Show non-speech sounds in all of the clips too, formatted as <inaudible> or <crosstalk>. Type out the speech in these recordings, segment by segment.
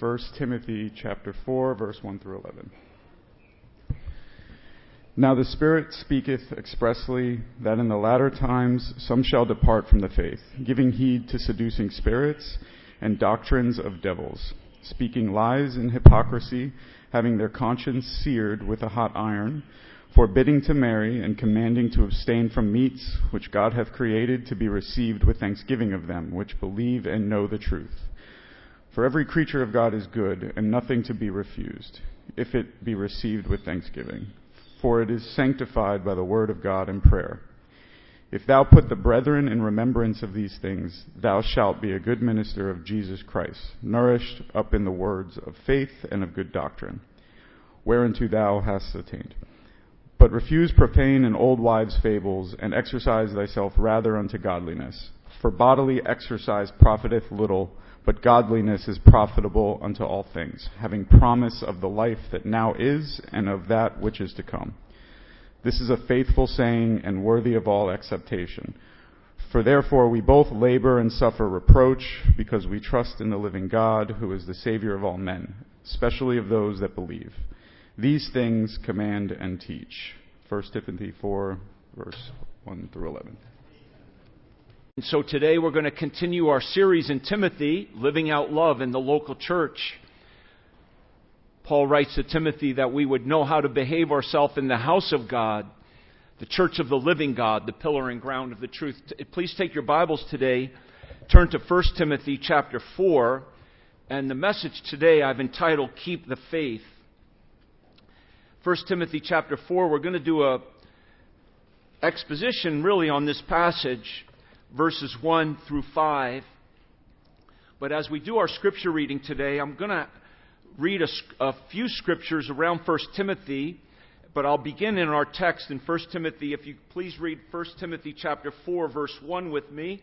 1 Timothy chapter 4 verse 1 through 11. Now the Spirit speaketh expressly that in the latter times some shall depart from the faith, giving heed to seducing spirits and doctrines of devils, speaking lies and hypocrisy, having their conscience seared with a hot iron, forbidding to marry and commanding to abstain from meats which God hath created to be received with thanksgiving of them which believe and know the truth. For every creature of God is good, and nothing to be refused, if it be received with thanksgiving. For it is sanctified by the word of God and prayer. If thou put the brethren in remembrance of these things, thou shalt be a good minister of Jesus Christ, nourished up in the words of faith and of good doctrine, whereunto thou hast attained. But refuse profane and old wives' fables, and exercise thyself rather unto godliness. For bodily exercise profiteth little, but godliness is profitable unto all things, having promise of the life that now is, and of that which is to come. This is a faithful saying, and worthy of all acceptation. For therefore we both labor and suffer reproach, because we trust in the living God, who is the Savior of all men, especially of those that believe. These things command and teach. 1 Timothy 4, verse 1 through 11. And so today we're going to continue our series in Timothy, Living Out Love in the local church. Paul writes to Timothy that we would know how to behave ourselves in the house of God, the church of the living God, the pillar and ground of the truth. Please take your Bibles today, turn to 1 Timothy chapter 4, and the message today I've entitled Keep the Faith. 1 Timothy chapter 4, we're going to do a exposition really on this passage, verses 1 through 5. But as we do our scripture reading today, I'm going to read a, a, few scriptures around 1 Timothy, but I'll begin in our text in 1 Timothy. If you please read 1 Timothy chapter 4 verse 1 with me.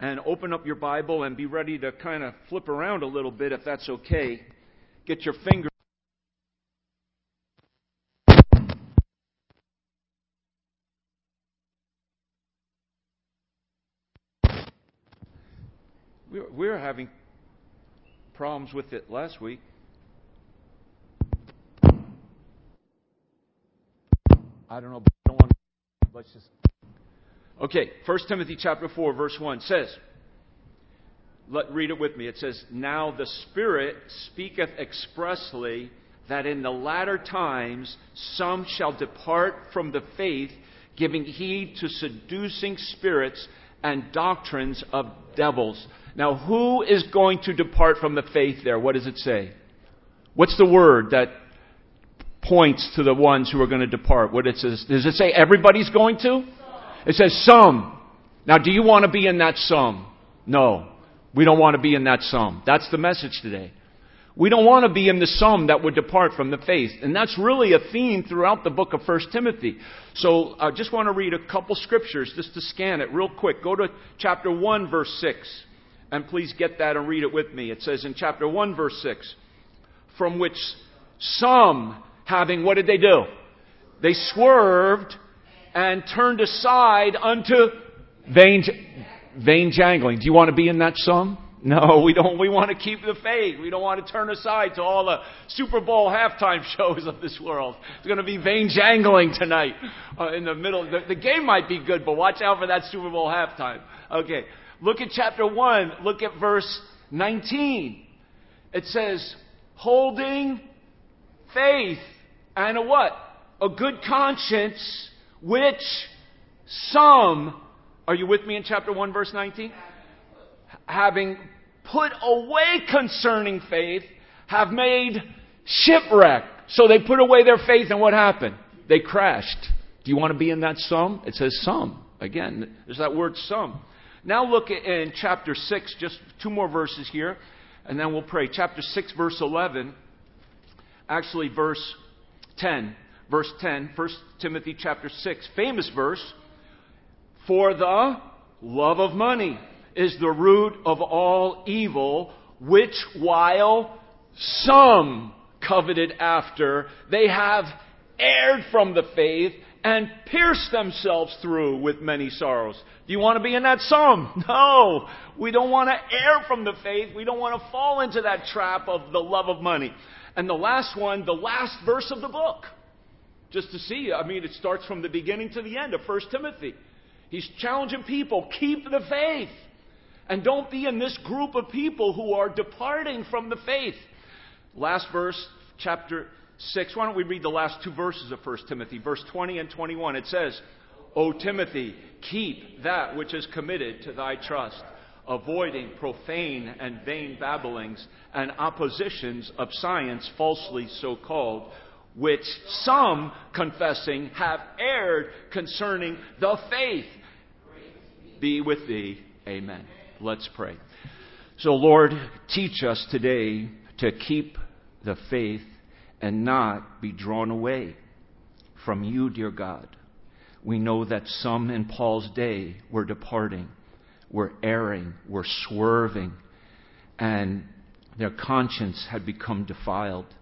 And open up your Bible and be ready to kind of flip around a little bit if that's okay. Get your finger we were, we were having problems with it last week. I don't know, but I don't want to, let's just. Okay, 1 Timothy chapter 4, verse 1 says, let read it with me. It says, Now the Spirit speaketh expressly that in the latter times some shall depart from the faith, giving heed to seducing spirits and doctrines of devils. Now, who is going to depart from the faith there? What does it say? What's the word that points to the ones who are going to depart? What it says? Does it say everybody's going to? It says some. Now, do you want to be in that some? No. We don't want to be in that some. That's the message today. We don't want to be in the some that would depart from the faith. And that's really a theme throughout the book of 1 Timothy. So I just want to read a couple scriptures just to scan it real quick. Go to chapter 1, verse 6. And please get that and read it with me. It says in chapter 1, verse 6 From which some, having, what did they do? They swerved and turned aside unto vain, vain jangling. Do you want to be in that some? <laughs> No, we don't. We want to keep the faith. We don't want to turn aside to all the Super Bowl halftime <laughs> shows of this world. It's going to be vain jangling tonight uh, in the middle. The, the game might be good, but watch out for that Super Bowl halftime. Okay. Look at chapter 1. Look at verse 19. It says, holding faith and a what? A good conscience, which some, are you with me in chapter 1, verse 19? Having put away concerning faith, have made shipwreck. So they put away their faith, and what happened? They crashed. Do you want to be in that some? It says some. Again, there's that word some. Now look in chapter 6, just two more verses here, and then we'll pray. Chapter 6, verse 11. Actually, verse 10. Verse 10, 1 Timothy chapter 6, famous verse. For the love of money is the root of all evil, which while some coveted after, they have erred from the faith and pierced themselves through with many sorrows. Do you want to be in that psalm? <laughs> No. We don't want to err from the faith. We don't want to fall into that trap of the love of money. And the last one, the last verse of the book. Just to see, I mean, it starts from the beginning to the end of 1 Timothy. He's challenging people, keep the faith. And don't be in this group of people who are departing from the faith. Last verse, chapter 6. Why don't we read the last two verses of 1 Timothy, verse 20 and 21? It says, O Timothy, keep that which is committed to thy trust, avoiding profane and vain babblings and oppositions of science falsely so called, which some confessing have erred concerning the faith. Be with thee. Amen. Let's pray. So, Lord, teach us today to keep the faith and not be drawn away from you, dear God. We know that some in Paul's day were departing, were erring, were swerving, and their conscience had become defiled.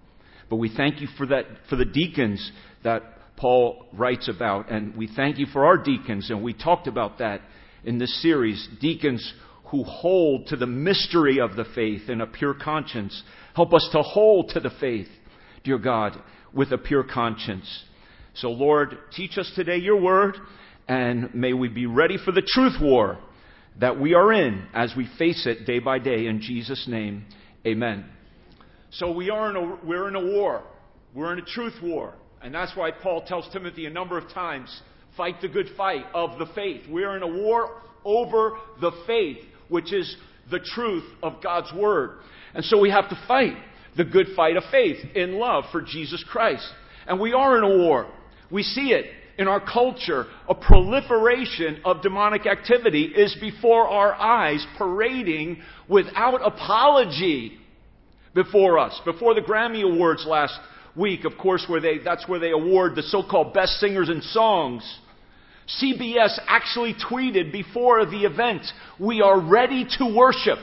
But we thank you for that, for the deacons that Paul writes about, and we thank you for our deacons, and we talked about that in this series. Deacons who hold to the mystery of the faith in a pure conscience. Help us to hold to the faith, dear God, with a pure conscience. So, Lord, teach us today your word, and may we be ready for the truth war that we are in as we face it day by day. In Jesus' name, amen. So, we are in a, we're in a war. We're in a truth war. And that's why Paul tells Timothy a number of times fight the good fight of the faith. We're in a war over the faith which is the truth of God's Word. And so we have to fight the good fight of faith in love for Jesus Christ. And we are in a war. We see it in our culture. A proliferation of demonic activity is before our eyes, parading without apology before us. Before the Grammy Awards last week, of course, where they, that's where they award the so-called best singers and songs. CBS actually tweeted before the event, We are ready to worship.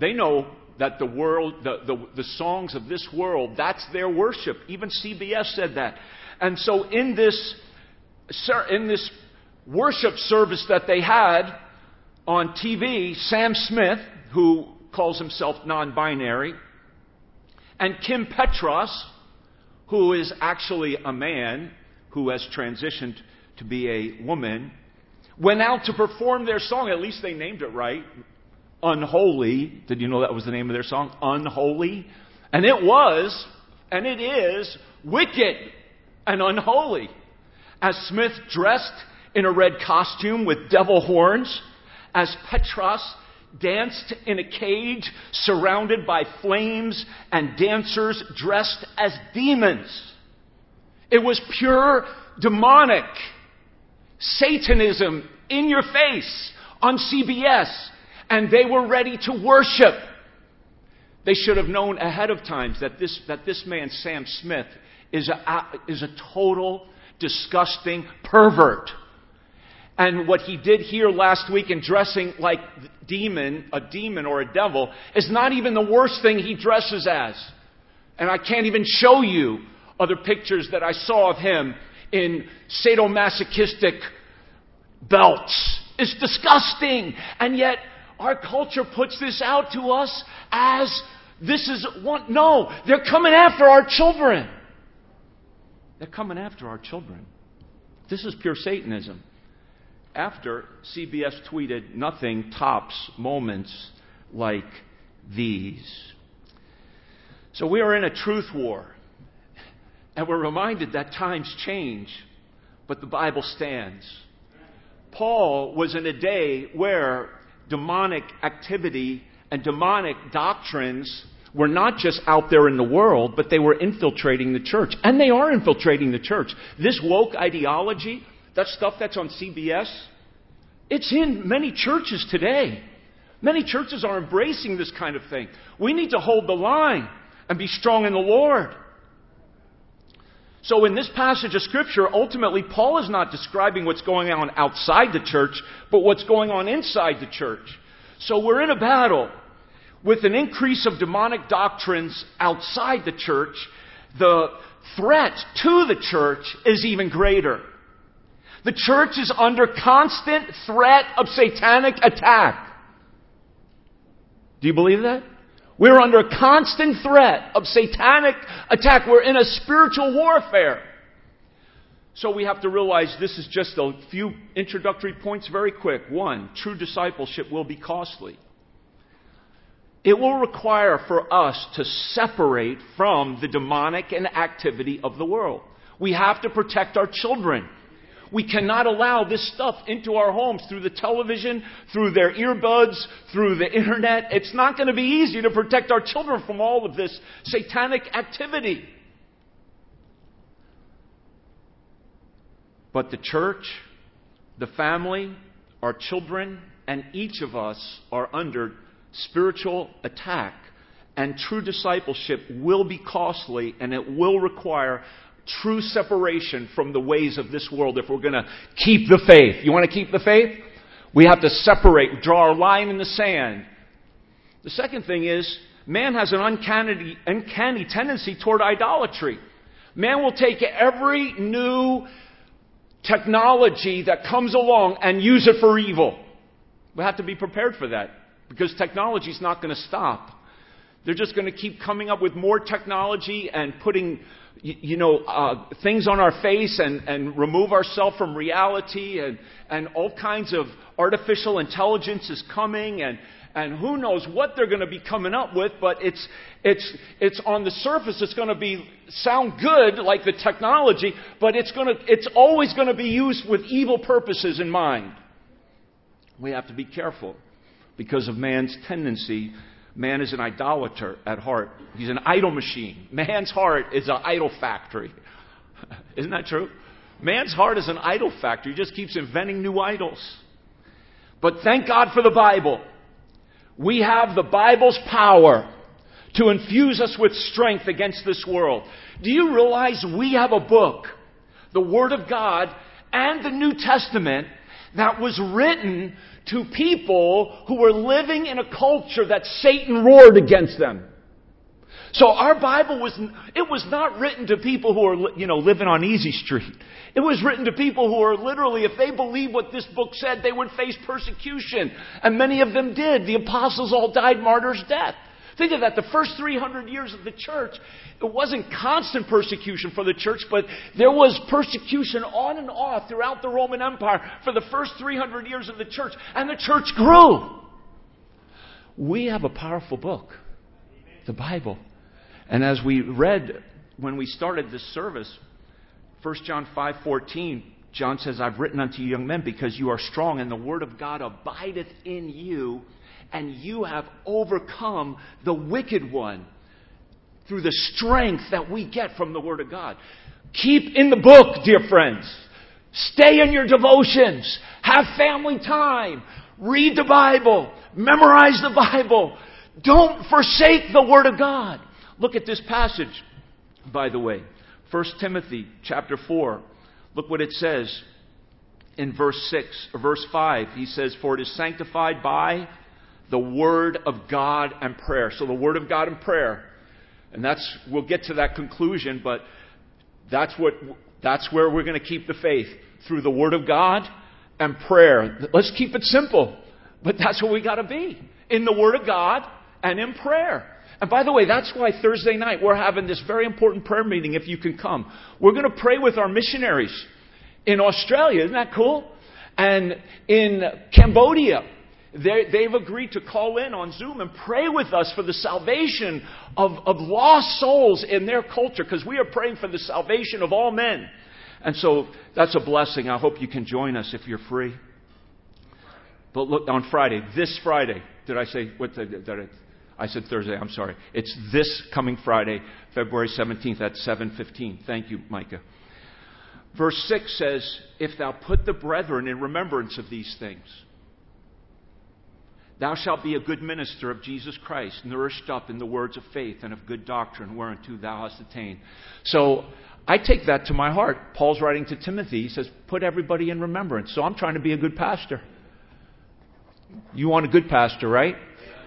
They know that the world, the, the, the, songs of this world, that's their worship. Even CBS said that. And so in this, in this worship service that they had on TV, Sam Smith, who calls himself non binary, and Kim Petras, who is actually a man, who has transitioned to be a woman, went out to perform their song. At least they named it right. Unholy. Did you know that was the name of their song? Unholy. And it was, and it is, wicked and unholy. As Smith dressed in a red costume with devil horns, as Petras danced in a cage surrounded by flames and dancers dressed as demons. It was pure demonic Satanism in your face on CBS, and they were ready to worship. They should have known ahead of time that this, that this man, Sam Smith, is a, is a total disgusting pervert. And what he did here last week in dressing like demon, a demon or a devil, is not even the worst thing he dresses as. And I can't even show you other pictures that I saw of him in sadomasochistic belts. It's disgusting. And yet, our culture puts this out to us as this is one. No, they're coming after our children. They're coming after our children. This is pure Satanism. After CBS tweeted, nothing tops moments like these. So we are in a truth war. And we're reminded that times change, but the Bible stands. Paul was in a day where demonic activity and demonic doctrines were not just out there in the world, but they were infiltrating the church. And they are infiltrating the church. This woke ideology, that stuff that's on CBS, it's in many churches today. Many churches are embracing this kind of thing. We need to hold the line and be strong in the Lord. So in this passage of scripture, ultimately, Paul is not describing what's going on outside the church, but what's going on inside the church. So we're in a battle with an increase of demonic doctrines outside the church. The, threat to the church is even greater. The church is under constant threat of satanic attack. Do you believe that? We're under constant threat of satanic attack. We're in a spiritual warfare. So we have to realize this is just a few introductory points very quick. One, true discipleship will be costly. It will require for us to separate from the demonic and activity of the world. We have to protect our children. We cannot allow this stuff into our homes through the television, through their earbuds, through the internet. It's not going to be easy to protect our children from all of this satanic activity. But the church, the family, our children, and each of us are under spiritual attack. And true discipleship will be costly and it will require true separation from the ways of this world if we're going to keep the faith. You want to keep the faith? We have to separate, draw a line in the sand. The second thing is, man has an uncanny, uncanny tendency toward idolatry. Man will take every new technology that comes along and use it for evil. We have to be prepared for that because technology is not going to stop. They're just going to keep coming up with more technology and putting you know, uh, things on our face and, and remove ourselves from reality and, and all kinds of artificial intelligence is coming and, and who knows what they're going to be coming up with, but it's, it's, it's on the surface, it's going to be, sound good like the technology, but it's going to, it's always going to be used with evil purposes in mind. We have to be careful because of man's tendency Man is an idolater at heart. He's an idol machine. Man's heart is an idol factory. <laughs> Isn't that true? Man's heart is an idol factory. He just keeps inventing new idols. But thank God for the Bible. We have the Bible's power to infuse us with strength against this world. Do you realize we have a book, the Word of God, and the New Testament that was written to people who were living in a culture that Satan roared against them. So our Bible was, it was not written to people who are, you know, living on easy street. It was written to people who are literally, if they believed what this book said, they would face persecution. And many of them did. The apostles all died martyrs' death. Think of that. The first 300 years of the church, it wasn't constant persecution for the church, but there was persecution on and off throughout the Roman Empire for the first 300 years of the church, and the church grew. We have a powerful book, the Bible. And as we read when we started this service, 1 John 5:14, John says, "I've written unto you young men because you are strong and the word of God abideth in you and you have overcome the wicked one through the strength that we get from the Word of God. Keep in the book, dear friends. Stay in your devotions. Have family time. Read the Bible. Memorize the Bible. Don't forsake the Word of God. Look at this passage, by the way. 1 Timothy chapter 4. Look what it says in verse 6 or verse 5. He says, For it is sanctified by the Word of God and prayer. So the Word of God and prayer. And that's, we'll get to that conclusion, but that's what, that's where we're going to keep the faith. Through the Word of God and prayer. Let's keep it simple. But that's what we got to be. In the Word of God and in prayer. And by the way, that's why Thursday night we're having this very important prayer meeting if you can come. We're going to pray with our missionaries in Australia. Isn't that cool? And in Cambodia they, have agreed to call in on Zoom and pray with us for the salvation of, of lost souls in their culture because we are praying for the salvation of all men. And so that's a blessing. I hope you can join us if you're free. But look, on Friday, this Friday, did I say, what did I, I said Thursday, I'm sorry. It's this coming Friday, February 17th at 7.15. Thank you, Micah. Verse 6 says, If thou put the brethren in remembrance of these things, Thou shalt be a good minister of Jesus Christ, nourished up in the words of faith and of good doctrine, whereunto thou hast attained. So I take that to my heart. Paul's writing to Timothy. He says, Put everybody in remembrance. So I'm trying to be a good pastor. You want a good pastor, right?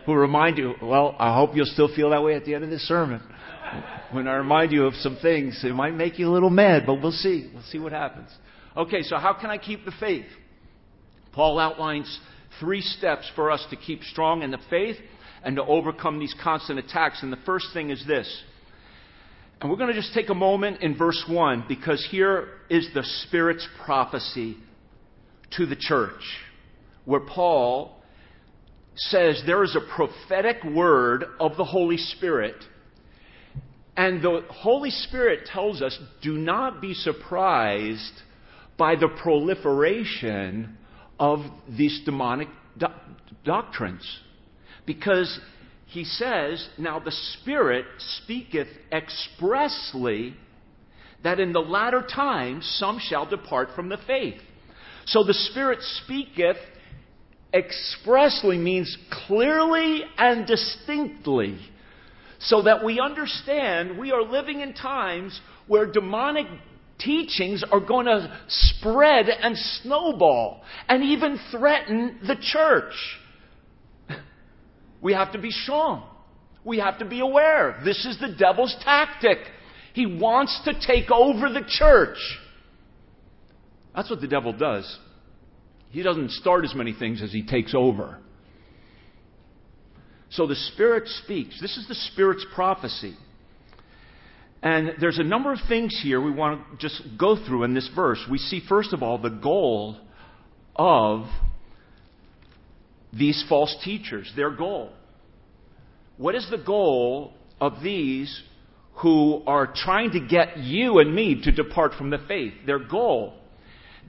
Who remind you, well, I hope you'll still feel that way at the end of this sermon. when I remind you of some things, it might make you a little mad, but we'll see. We'll see what happens. Okay, so how can I keep the faith? Paul outlines three steps for us to keep strong in the faith and to overcome these constant attacks. And the first thing is this. And we're going to just take a moment in verse 1 because here is the Spirit's prophecy to the church, where Paul says there is a prophetic word of the Holy Spirit. And the Holy Spirit tells us do not be surprised by the proliferation of these demonic do- doctrines. Because he says, Now the Spirit speaketh expressly that in the latter times some shall depart from the faith. So the Spirit speaketh expressly means clearly and distinctly, so that we understand we are living in times where demonic teachings are going to spread and snowball and even threaten the church. We have to be strong. We have to be aware. This is the devil's tactic. He wants to take over the church. That's what the devil does. He doesn't start as many things as he takes over. So the Spirit speaks. This is the Spirit's prophecy. And there's a number of things here we want to just go through in this verse. We see, first of all, the goal of these false teachers, their goal. What is the goal of these who are trying to get you and me to depart from the faith? Their goal.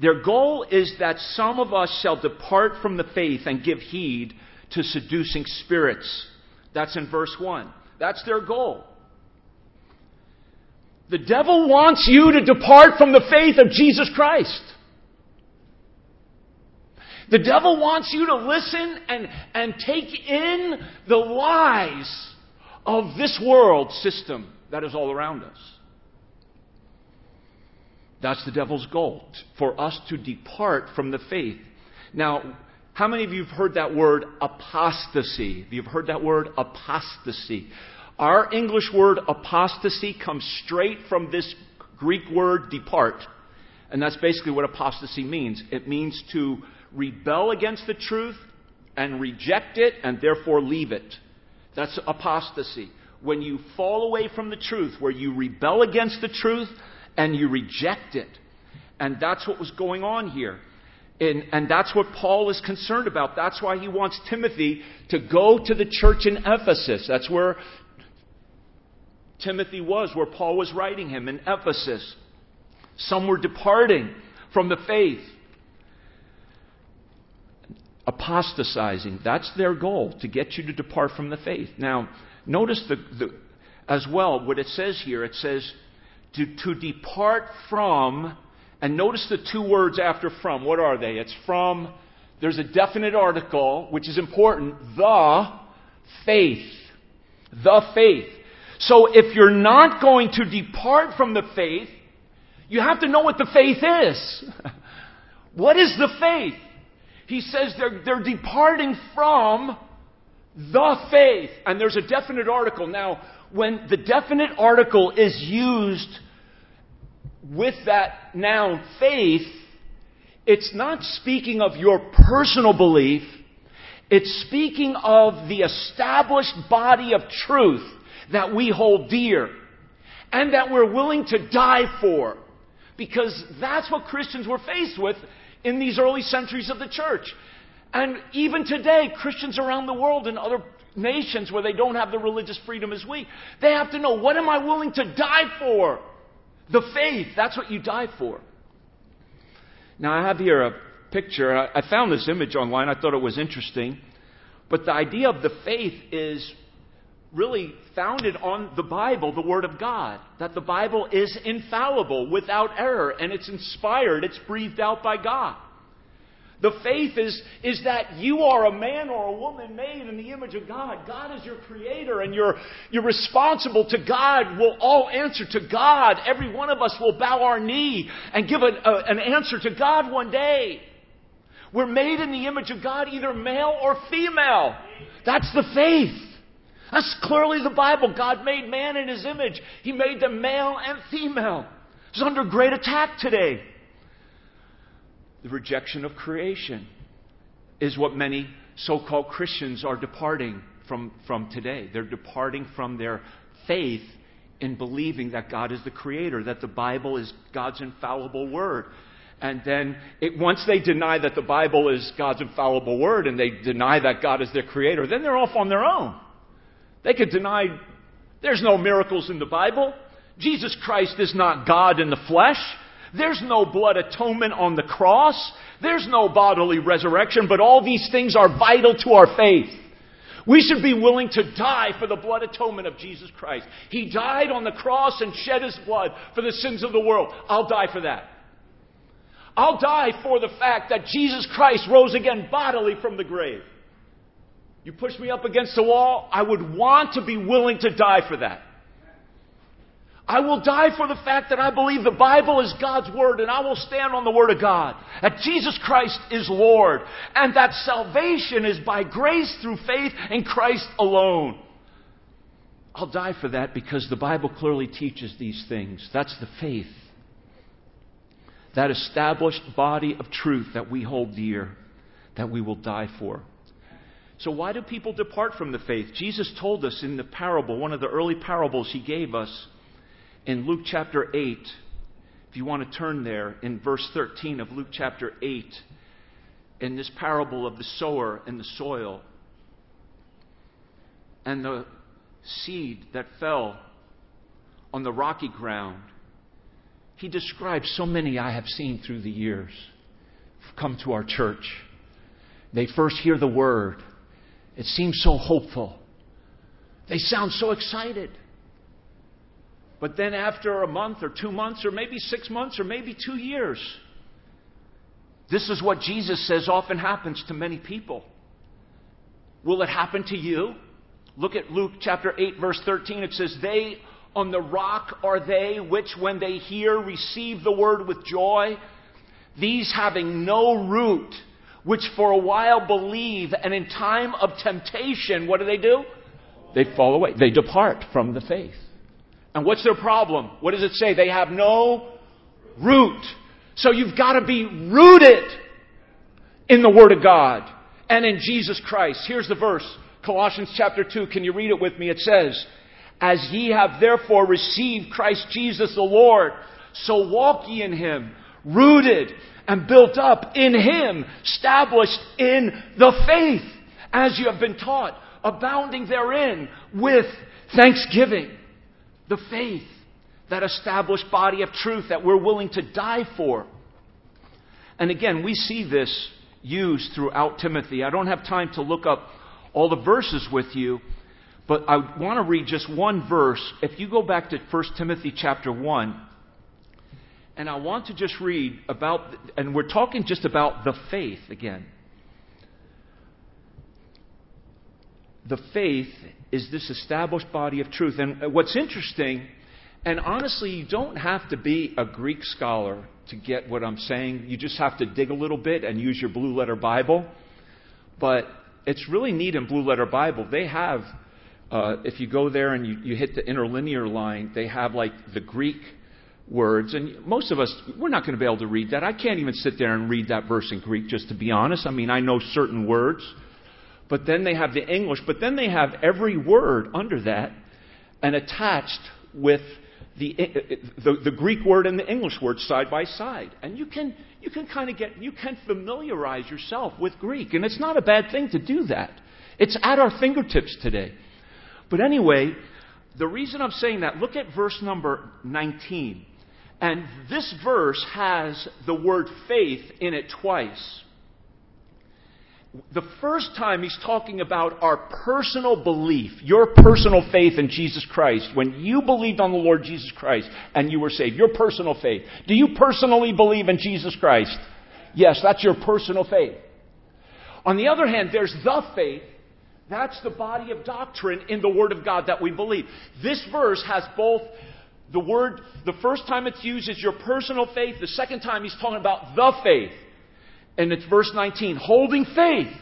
Their goal is that some of us shall depart from the faith and give heed to seducing spirits. That's in verse 1. That's their goal. The devil wants you to depart from the faith of Jesus Christ. The devil wants you to listen and, and take in the lies of this world system that is all around us. That's the devil's goal, for us to depart from the faith. Now, how many of you have heard that word apostasy? You've heard that word apostasy. Our English word apostasy comes straight from this Greek word depart. And that's basically what apostasy means. It means to rebel against the truth and reject it and therefore leave it. That's apostasy. When you fall away from the truth, where you rebel against the truth and you reject it. And that's what was going on here. And, and, that's what Paul is concerned about. That's why he wants Timothy to go to the church in Ephesus. That's where Timothy was, where Paul was writing him in Ephesus. Some were departing from the faith apostatizing. That's their goal, to get you to depart from the faith. Now, notice the, the, as well what it says here. It says to, to depart from, and notice the two words after from. What are they? It's from, there's a definite article, which is important, the faith. The faith. So if you're not going to depart from the faith, you have to know what the faith is. <laughs> what is the faith? he says they're, they're departing from the faith. And there's a definite article. Now, when the definite article is used with that noun faith, it's not speaking of your personal belief. It's speaking of the established body of truth that we hold dear and that we're willing to die for. Because that's what Christians were faced with in these early centuries of the church. And even today, Christians around the world in other nations where they don't have the religious freedom as we, they have to know what am I willing to die for? The faith. That's what you die for. Now, I have here a picture. I found this image online. I thought it was interesting. But the idea of the faith is really founded on the Bible, the Word of God. That the Bible is infallible, without error, and it's inspired, it's breathed out by God. The faith is, is that you are a man or a woman made in the image of God. God is your creator, and you're, you're responsible to God. We'll all answer to God. Every one of us will bow our knee and give an, a, an answer to God one day. We're made in the image of God, either male or female. That's the faith. That's clearly the Bible. God made man in his image. He made them male and female. It's under great attack today. The rejection of creation is what many so called Christians are departing from, from today. They're departing from their faith in believing that God is the creator, that the Bible is God's infallible word. And then it, once they deny that the Bible is God's infallible word and they deny that God is their creator, then they're off on their own. They could deny there's no miracles in the Bible. Jesus Christ is not God in the flesh. There's no blood atonement on the cross. There's no bodily resurrection, but all these things are vital to our faith. We should be willing to die for the blood atonement of Jesus Christ. He died on the cross and shed his blood for the sins of the world. I'll die for that. I'll die for the fact that Jesus Christ rose again bodily from the grave. You push me up against the wall, I would want to be willing to die for that. I will die for the fact that I believe the Bible is God's Word and I will stand on the Word of God. That Jesus Christ is Lord and that salvation is by grace through faith in Christ alone. I'll die for that because the Bible clearly teaches these things. That's the faith. That established body of truth that we hold dear, that we will die for. So, why do people depart from the faith? Jesus told us in the parable, one of the early parables he gave us, in Luke chapter 8, if you want to turn there, in verse 13 of Luke chapter 8, in this parable of the sower and the soil, and the seed that fell on the rocky ground, he describes so many I have seen through the years come to our church. They first hear the word. It seems so hopeful. They sound so excited. But then after a month or two months or maybe six months or maybe two years, this is what Jesus says often happens to many people. Will it happen to you? Look at Luke chapter 8, verse 13. It says, They on the rock are they which, when they hear, receive the word with joy. These having no root, which for a while believe, and in time of temptation, what do they do? They fall away. They depart from the faith. And what's their problem? What does it say? They have no root. So you've got to be rooted in the Word of God and in Jesus Christ. Here's the verse. Colossians chapter 2. Can you read it with me? It says, As ye have therefore received Christ Jesus the Lord, so walk ye in him, rooted and built up in him, established in the faith, as you have been taught, abounding therein with thanksgiving the faith, that established body of truth that we're willing to die for. And again, we see this used throughout Timothy. I don't have time to look up all the verses with you, but I want to read just one verse. If you go back to 1 Timothy chapter 1, and I want to just read about, and we're talking just about the faith again. The faith is this established body of truth. And what's interesting, and honestly, you don't have to be a Greek scholar to get what I'm saying. You just have to dig a little bit and use your blue letter Bible. But it's really neat in Blue Letter Bible. They have, uh, if you go there and you, you hit the interlinear line, they have like the Greek words. And most of us, we're not going to be able to read that. I can't even sit there and read that verse in Greek, just to be honest. I mean, I know certain words. But then they have the English, but then they have every word under that and attached with the, eh, eh, eh, the, the, Greek word and the English word side by side. And you can, you can kind of get, you can familiarize yourself with Greek. And it's not a bad thing to do that. It's at our fingertips today. But anyway, the reason I'm saying that, look at verse number 19. And this verse has the word faith in it twice the first time he's talking about our personal belief, your personal faith in Jesus Christ, when you believed on the Lord Jesus Christ and you were saved, your personal faith. Do you personally believe in Jesus Christ? Yes, that's your personal faith. On the other hand, there's the faith. That's the body of doctrine in the Word of God that we believe. This verse has both the word, the first time it's used is your personal faith, the second time he's talking about the faith. And it's verse 19 holding faith.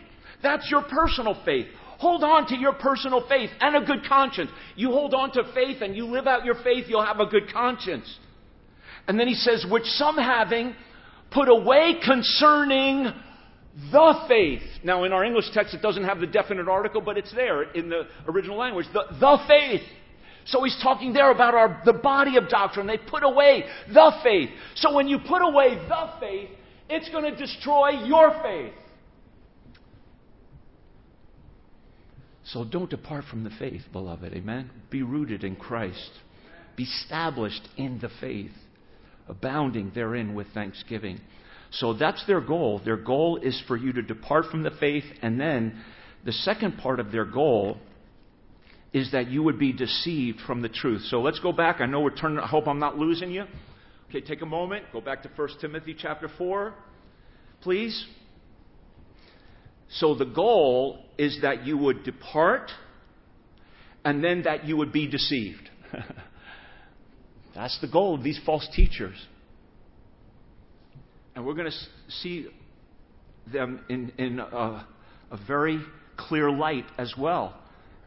That's your personal faith. Hold on to your personal faith and a good conscience. You hold on to faith and you live out your faith, you'll have a good conscience. And then he says, which some having put away concerning the faith. Now, in our English text, it doesn't have the definite article, but it's there in the original language. The, the faith. So he's talking there about our, the body of doctrine. They put away the faith. So when you put away the faith, it's going to destroy your faith. So don't depart from the faith, beloved. Amen? Be rooted in Christ. Be established in the faith, abounding therein with thanksgiving. So that's their goal. Their goal is for you to depart from the faith, and then the second part of their goal is that you would be deceived from the truth. So let's go back. I know we're turning, I hope I'm not losing you. Okay, take a moment. Go back to 1 Timothy chapter 4, please. So the goal is that you would depart and then that you would be deceived. <laughs> That's the goal of these false teachers. And we're going to see them in, in a, a very clear light as well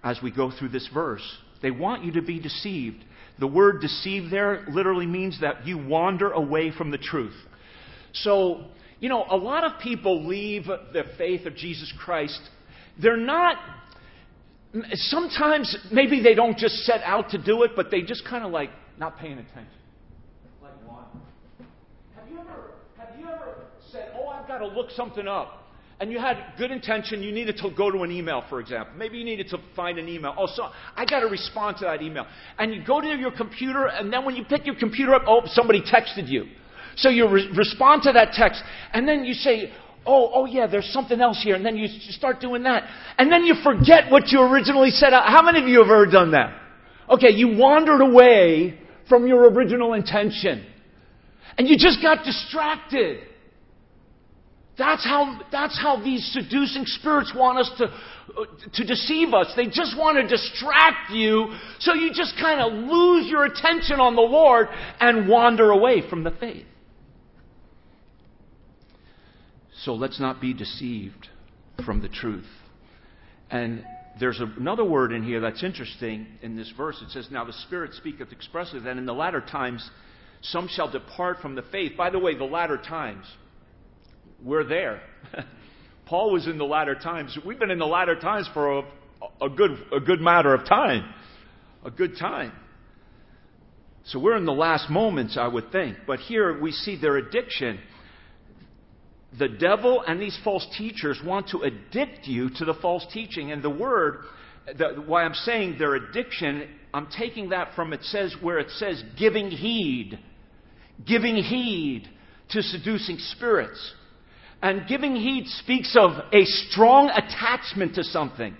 as we go through this verse. They want you to be deceived. The word deceive there literally means that you wander away from the truth. So, you know, a lot of people leave the faith of Jesus Christ. They're not, sometimes maybe they don't just set out to do it, but they just kind of like not paying attention. Like what? Have you ever, have you ever said, oh, I've got to look something up? And you had good intention, you needed to go to an email, for example. Maybe you needed to find an email. Oh, so I got to respond to that email. And you go to your computer, and then when you pick your computer up, oh, somebody texted you. So you re- respond to that text, and then you say, oh, oh yeah, there's something else here, and then you start doing that. And then you forget what you originally said. Uh, how many of you have ever done that? Okay, you wandered away from your original intention. And you just got distracted. That's how, that's how these seducing spirits want us to, uh, to deceive us. They just want to distract you so you just kind of lose your attention on the Lord and wander away from the faith. So let's not be deceived from the truth. And there's another word in here that's interesting in this verse. It says, Now the Spirit speaketh expressly that in the latter times some shall depart from the faith. By the way, the latter times we're there. <laughs> Paul was in the latter times. We've been in the latter times for a, a, good, a good matter of time. A good time. So we're in the last moments, I would think. But here we see their addiction. The devil and these false teachers want to addict you to the false teaching. And the word, the, why I'm saying their addiction, I'm taking that from it says where it says giving heed. Giving heed to seducing spirits. And giving heed speaks of a strong attachment to something,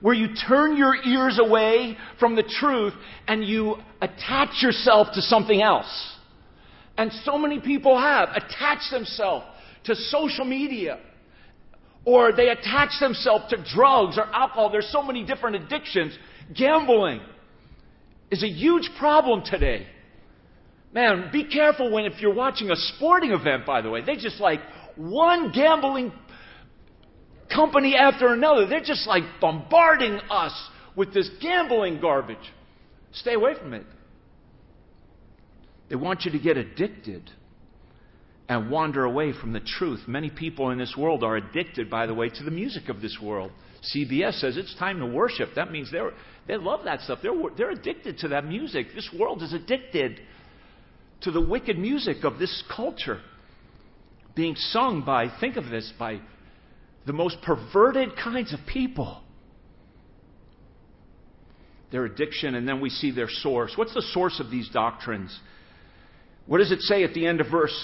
where you turn your ears away from the truth and you attach yourself to something else. And so many people have attached themselves to social media, or they attach themselves to drugs or alcohol. There's so many different addictions. Gambling is a huge problem today. Man, be careful when if you're watching a sporting event, by the way, they just like one gambling company after another. They're just like bombarding us with this gambling garbage. Stay away from it. They want you to get addicted and wander away from the truth. Many people in this world are addicted, by the way, to the music of this world. CBS says it's time to worship. That means they're, they love that stuff. They're, they're addicted to that music. This world is addicted to the wicked music of this culture being sung by, think of this, by the most perverted kinds of people. Their addiction, and then we see their source. What's the source of these doctrines? What does it say at the end of verse?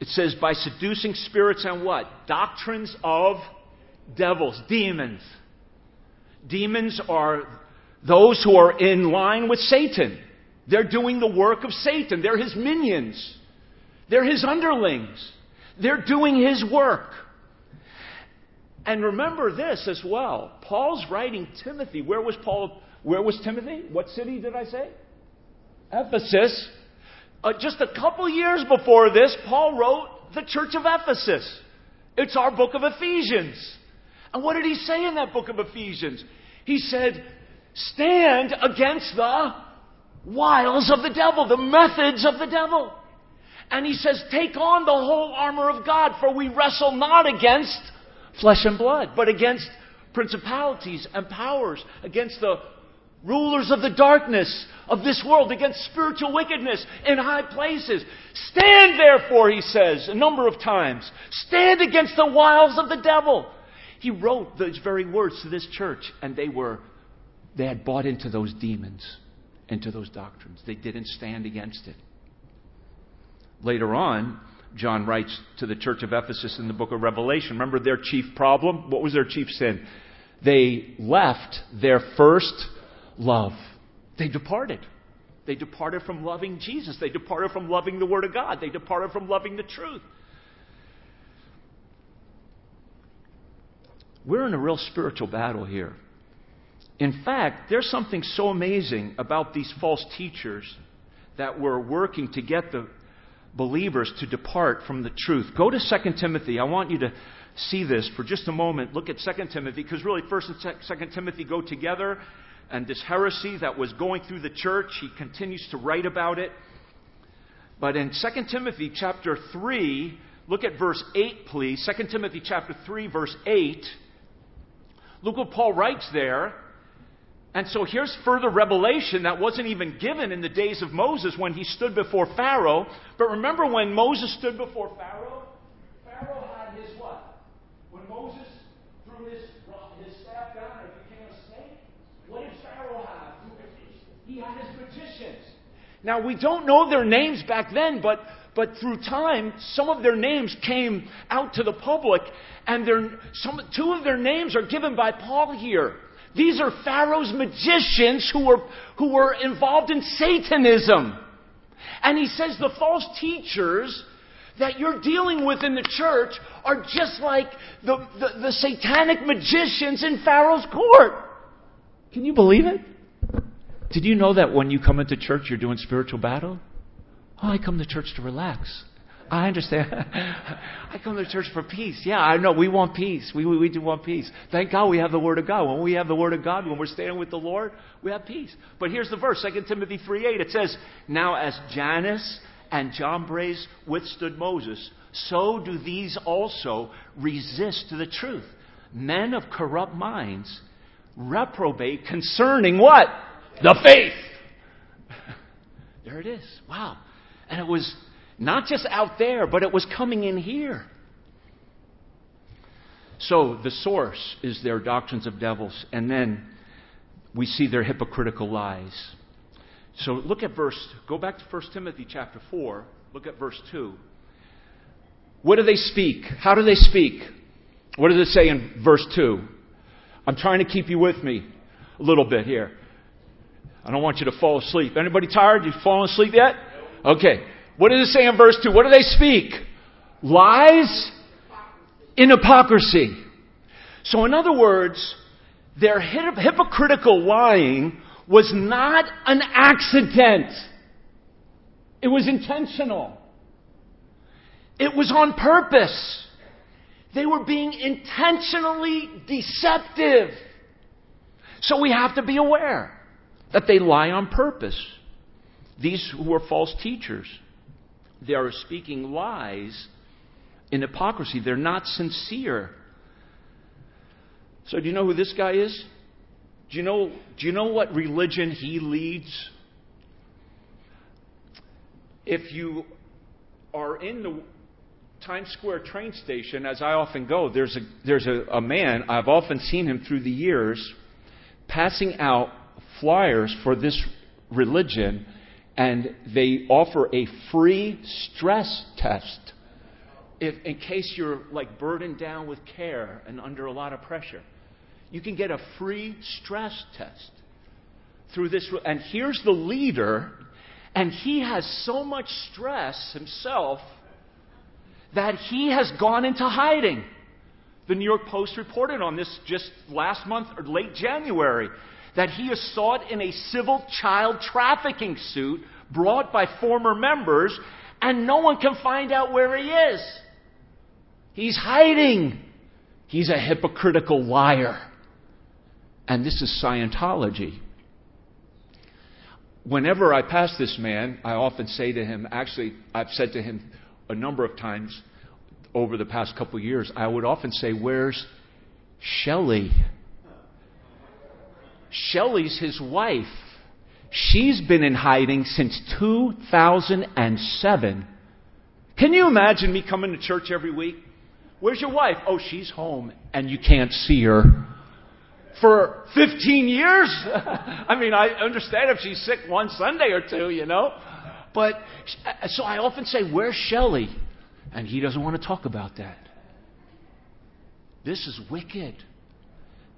It says, by seducing spirits and what? Doctrines of devils, demons. Demons are those who are in line with Satan. They're doing the work of Satan. They're his minions. They're his underlings. They're doing his work. And remember this as well. Paul's writing Timothy. Where was Paul? Where was Timothy? What city did I say? Ephesus. Uh, just a couple years before this, Paul wrote the church of Ephesus. It's our book of Ephesians. And what did he say in that book of Ephesians? He said, Stand against the wiles of the devil, the methods of the devil. And he says, Take on the whole armor of God, for we wrestle not against flesh and blood, but against principalities and powers, against the rulers of the darkness of this world, against spiritual wickedness in high places. Stand therefore, he says a number of times. Stand against the wiles of the devil. He wrote those very words to this church, and they were, they had bought into those demons, into those doctrines. They didn't stand against it. Later on, John writes to the church of Ephesus in the book of Revelation. Remember their chief problem? What was their chief sin? They left their first love. They departed. They departed from loving Jesus. They departed from loving the Word of God. They departed from loving the truth. We're in a real spiritual battle here. In fact, there's something so amazing about these false teachers that were working to get the believers to depart from the truth. Go to 2 Timothy. I want you to see this for just a moment. Look at 2 Timothy, because really 1st and 2 Timothy go together. And this heresy that was going through the church, he continues to write about it. But in 2 Timothy chapter 3, look at verse 8, please. 2 Timothy chapter 3, verse 8. Look what Paul writes there. And so here's further revelation that wasn't even given in the days of Moses when he stood before Pharaoh. But remember when Moses stood before Pharaoh? Pharaoh had his what? When Moses threw his, his staff down and became a snake, what did Pharaoh have? He had his magicians. Now we don't know their names back then, but but through time, some of their names came out to the public, and some, two of their names are given by Paul here. These are Pharaoh's magicians who were, who were involved in Satanism. And he says the false teachers that you're dealing with in the church are just like the, the, the satanic magicians in Pharaoh's court. Can you believe it? Did you know that when you come into church, you're doing spiritual battle? Oh, I come to church to relax. I understand. <laughs> I come to church for peace. Yeah, I know. We want peace. We, we, we do want peace. Thank God we have the Word of God. When we have the Word of God, when we're standing with the Lord, we have peace. But here's the verse 2 Timothy 3 8. It says, Now as Jannes and Jambres withstood Moses, so do these also resist the truth. Men of corrupt minds reprobate concerning what? The faith. <laughs> there it is. Wow. And it was not just out there, but it was coming in here. So the source is their doctrines of devils, and then we see their hypocritical lies. So look at verse, go back to 1 Timothy chapter 4, look at verse 2. What do they speak? How do they speak? What does it say in verse 2? I'm trying to keep you with me a little bit here. I don't want you to fall asleep. Anybody tired? You fallen asleep yet? Okay. What does it say in verse 2? What do they speak? Lies in hypocrisy. So, in other words, their hypocritical lying was not an accident. It was intentional. It was on purpose. They were being intentionally deceptive. So we have to be aware that they lie on purpose. These who are false teachers. They are speaking lies in hypocrisy. They're not sincere. So, do you know who this guy is? Do you know, do you know what religion he leads? If you are in the Times Square train station, as I often go, there's a, there's a, a man, I've often seen him through the years, passing out flyers for this religion and they offer a free stress test if, in case you're like burdened down with care and under a lot of pressure. You can get a free stress test through this. And here's the leader, and he has so much stress himself that he has gone into hiding. The New York Post reported on this just last month or late January that he is sought in a civil child trafficking suit brought by former members, and no one can find out where he is. He's hiding. He's a hypocritical liar. And this is Scientology. Whenever I pass this man, I often say to him, actually, I've said to him a number of times over the past couple of years, I would often say, Where's Shelly? Shelly's his wife. She's been in hiding since 2007. Can you imagine me coming to church every week? Where's your wife? Oh, she's home, and you can't see her. For 15 years? <laughs> I mean, I understand if she's sick one Sunday or two, you know. But, so I often say, Where's Shelly? And he doesn't want to talk about that. This is wicked.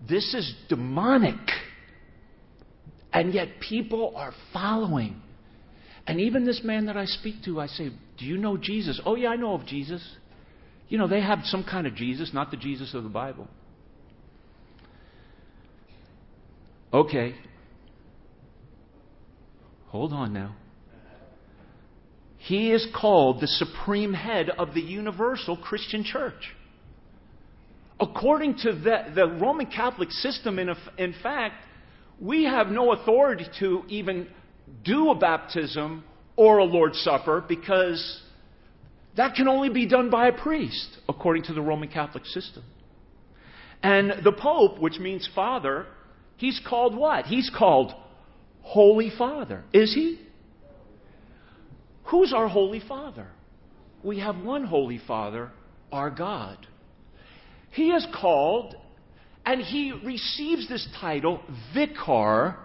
This is demonic. And yet people are following. And even this man that I speak to, I say, Do you know Jesus? Oh, yeah, I know of Jesus. You know, they have some kind of Jesus, not the Jesus of the Bible. Okay. Hold on now. He is called the supreme head of the universal Christian church. According to the, the Roman Catholic system, in, in fact, we have no authority to even do a baptism or a Lord's Supper because that can only be done by a priest, according to the Roman Catholic system. And the Pope, which means Father, he's called what? He's called Holy Father. Is he? Who's our Holy Father? We have one Holy Father, our God. He is called and he receives this title, Vicar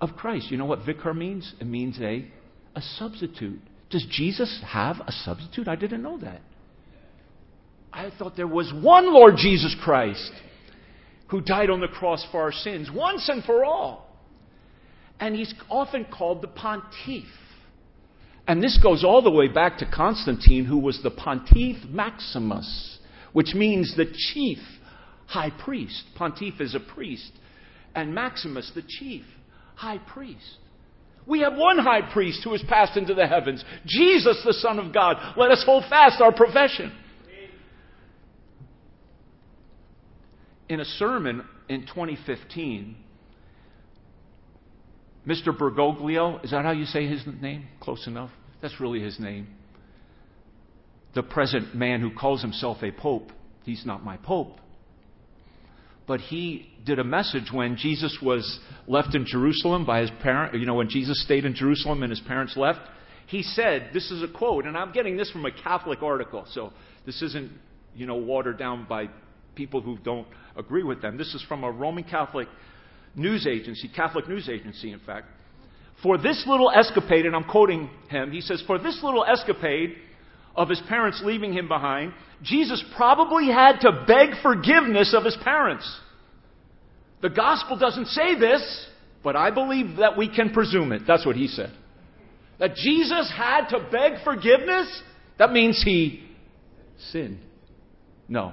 of Christ. You know what vicar means? It means a, a substitute. Does Jesus have a substitute? I didn't know that. I thought there was one Lord Jesus Christ who died on the cross for our sins once and for all. And he's often called the pontiff. And this goes all the way back to Constantine, who was the pontiff maximus, which means the chief high priest. Pontiff is a priest. And Maximus, the chief high priest. We have one high priest who has passed into the heavens, Jesus, the Son of God. Let us hold fast our profession. In a sermon in 2015, Mr. Bergoglio, is that how you say his name? Close enough? That's really his name. The present man who calls himself a pope, he's not my pope but he did a message when Jesus was left in Jerusalem by his parent, you know, when Jesus stayed in Jerusalem and his parents left. He said, this is a quote, and I'm getting this from a Catholic article, so this isn't, you know, watered down by people who don't agree with them. This is from a Roman Catholic news agency, Catholic news agency, in fact. For this little escapade, and I'm quoting him, he says, For this little escapade of his parents leaving him behind, Jesus probably had to beg forgiveness of his parents. The gospel doesn't say this, but I believe that we can presume it. That's what he said. That Jesus had to beg forgiveness? That means he sinned. No.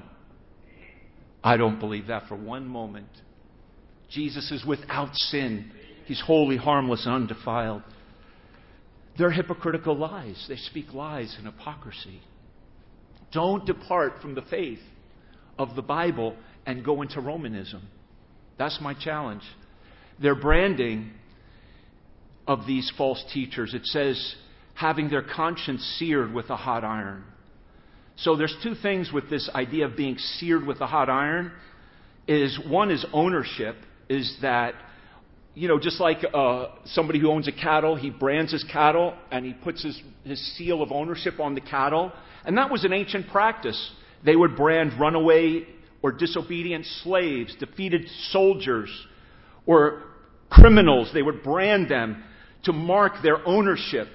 I don't believe that for one moment. Jesus is without sin. He's holy, harmless, and undefiled. They're hypocritical lies. They speak lies and hypocrisy. Don't depart from the faith of the Bible and go into Romanism. That's my challenge. Their branding of these false teachers, it says, having their conscience seared with a hot iron. So there's two things with this idea of being seared with a hot iron. Is one is ownership, is that you know, just like uh, somebody who owns a cattle, he brands his cattle and he puts his, his seal of ownership on the cattle. And that was an ancient practice. They would brand runaway or disobedient slaves, defeated soldiers, or criminals. They would brand them to mark their ownership.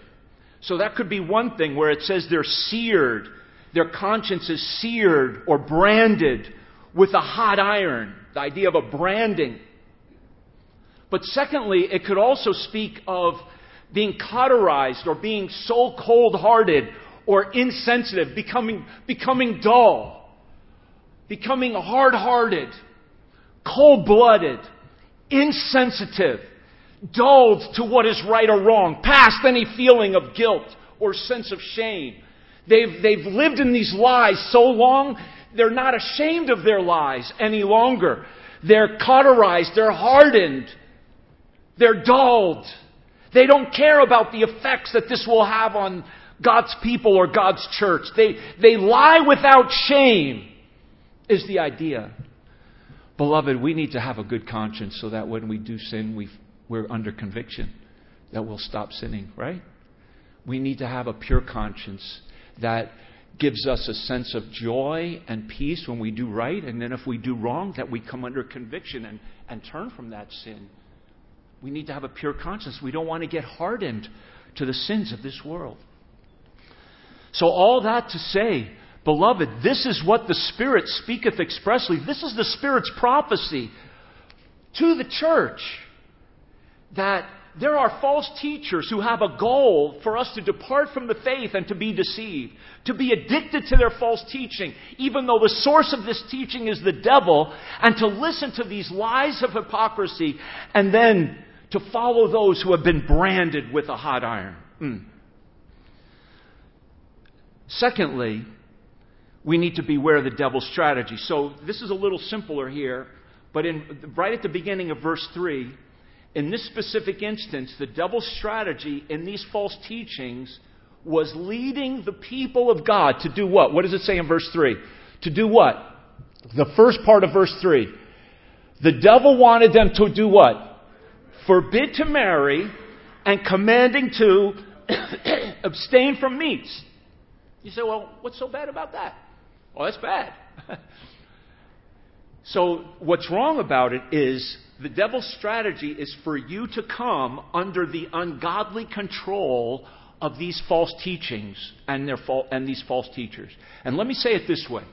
So that could be one thing where it says they're seared, their conscience is seared or branded with a hot iron. The idea of a branding. But secondly, it could also speak of being cauterized or being so cold hearted or insensitive, becoming, becoming dull, becoming hard hearted, cold blooded, insensitive, dulled to what is right or wrong, past any feeling of guilt or sense of shame. They've, they've lived in these lies so long, they're not ashamed of their lies any longer. They're cauterized, they're hardened, they're dulled. They don't care about the effects that this will have on God's people or God's church. They, they lie without shame, is the idea. Beloved, we need to have a good conscience so that when we do sin, we we're under conviction, that we'll stop sinning, right? We need to have a pure conscience that gives us a sense of joy and peace when we do right, and then if we do wrong, that we come under conviction and, and turn from that sin. We need to have a pure conscience. We don't want to get hardened to the sins of this world. So, all that to say, beloved, this is what the Spirit speaketh expressly. This is the Spirit's prophecy to the church that there are false teachers who have a goal for us to depart from the faith and to be deceived, to be addicted to their false teaching, even though the source of this teaching is the devil, and to listen to these lies of hypocrisy, and then to follow those who have been branded with a hot iron. Mm. Secondly, we need to beware of the devil's strategy. So this is a little simpler here, but in, right at the beginning of verse 3, in this specific instance, the devil's strategy in these false teachings was leading the people of God to do what? What does it say in verse 3? To do what? The first part of verse 3. The devil wanted them to do what? Forbid to marry and commanding to <coughs> abstain from meats. You say, well, what's so bad about that? Well, that's bad. <laughs> so, what's wrong about it is the devil's strategy is for you to come under the ungodly control of these false teachings and, their and these false teachers. And let me say it this way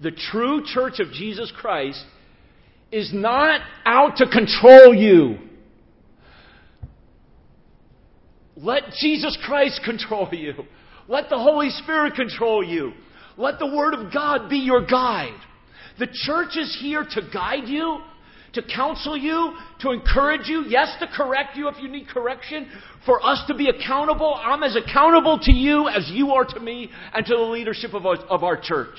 the true church of Jesus Christ is not out to control you. Let Jesus Christ <laughs> control you. Let the Holy Spirit control you. Let the Word of God be your guide. The church is here to guide you to counsel you, to encourage you, yes, to correct you if you need correction, for us to be accountable. I'm as accountable to you as you are to me and to the leadership of our, church.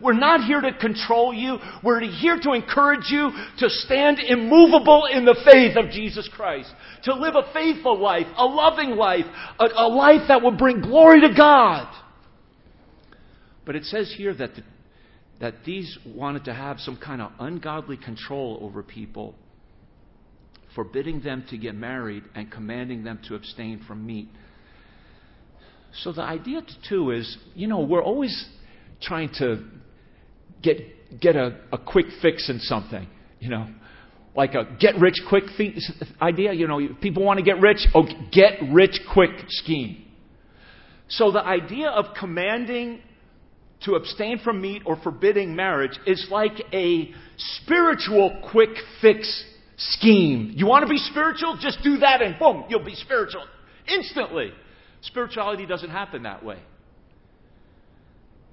We're not here to control you. We're here to encourage you to stand immovable in the faith of Jesus Christ. To live a faithful life, a loving life, a, a life that will bring glory to God. But it says here that the that these wanted to have some kind of ungodly control over people, forbidding them to get married and commanding them to abstain from meat. So the idea, too, is you know, we're always trying to get, get a, a quick fix in something, you know. Like a get rich quick idea, you know, people want to get rich, oh, get rich quick scheme. So the idea of commanding to abstain from meat or forbidding marriage is like a spiritual quick fix scheme. You want to be spiritual? Just do that and boom, you'll be spiritual instantly. Spirituality doesn't happen that way.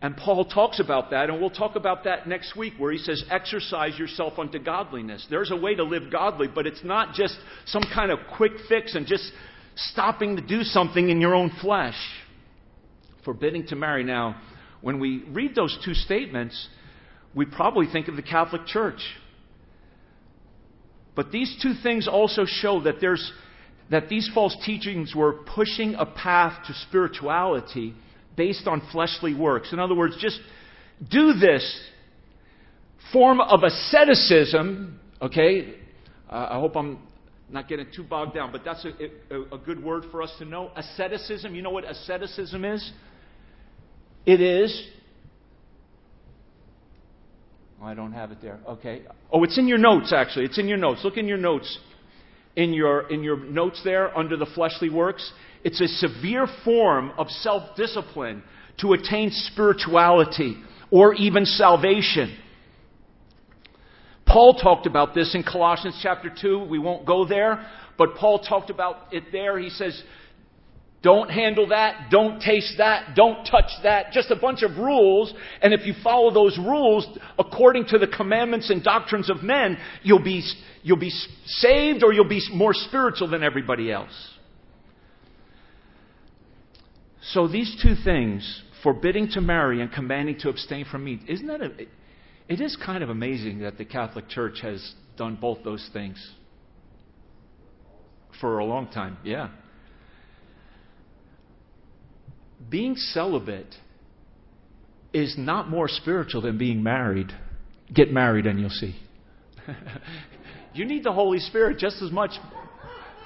And Paul talks about that, and we'll talk about that next week, where he says, exercise yourself unto godliness. There's a way to live godly, but it's not just some kind of quick fix and just stopping to do something in your own flesh. Forbidding to marry. Now, when we read those two statements, we probably think of the Catholic Church. But these two things also show that there's that these false teachings were pushing a path to spirituality based on fleshly works. In other words, just do this form of asceticism, okay? Uh, I hope I'm not getting too bogged down, but that's a, a, a good word for us to know. Asceticism, you know what asceticism is? It is. I don't have it there. Okay. Oh, it's in your notes, actually. It's in your notes. Look in your notes. In your, in your notes there, under the fleshly works, it's a severe form of self discipline to attain spirituality or even salvation. Paul talked about this in Colossians chapter 2. We won't go there, but Paul talked about it there. He says, don't handle that. Don't taste that. Don't touch that. Just a bunch of rules. And if you follow those rules according to the commandments and doctrines of men, you'll be, you'll be saved or you'll be more spiritual than everybody else. So these two things, forbidding to marry and commanding to abstain from meat. Isn't that a, it is kind of amazing that the Catholic Church has done both those things for a long time. Yeah. Being celibate is not more spiritual than being married. Get married and you'll see. <laughs> you need the Holy Spirit just as much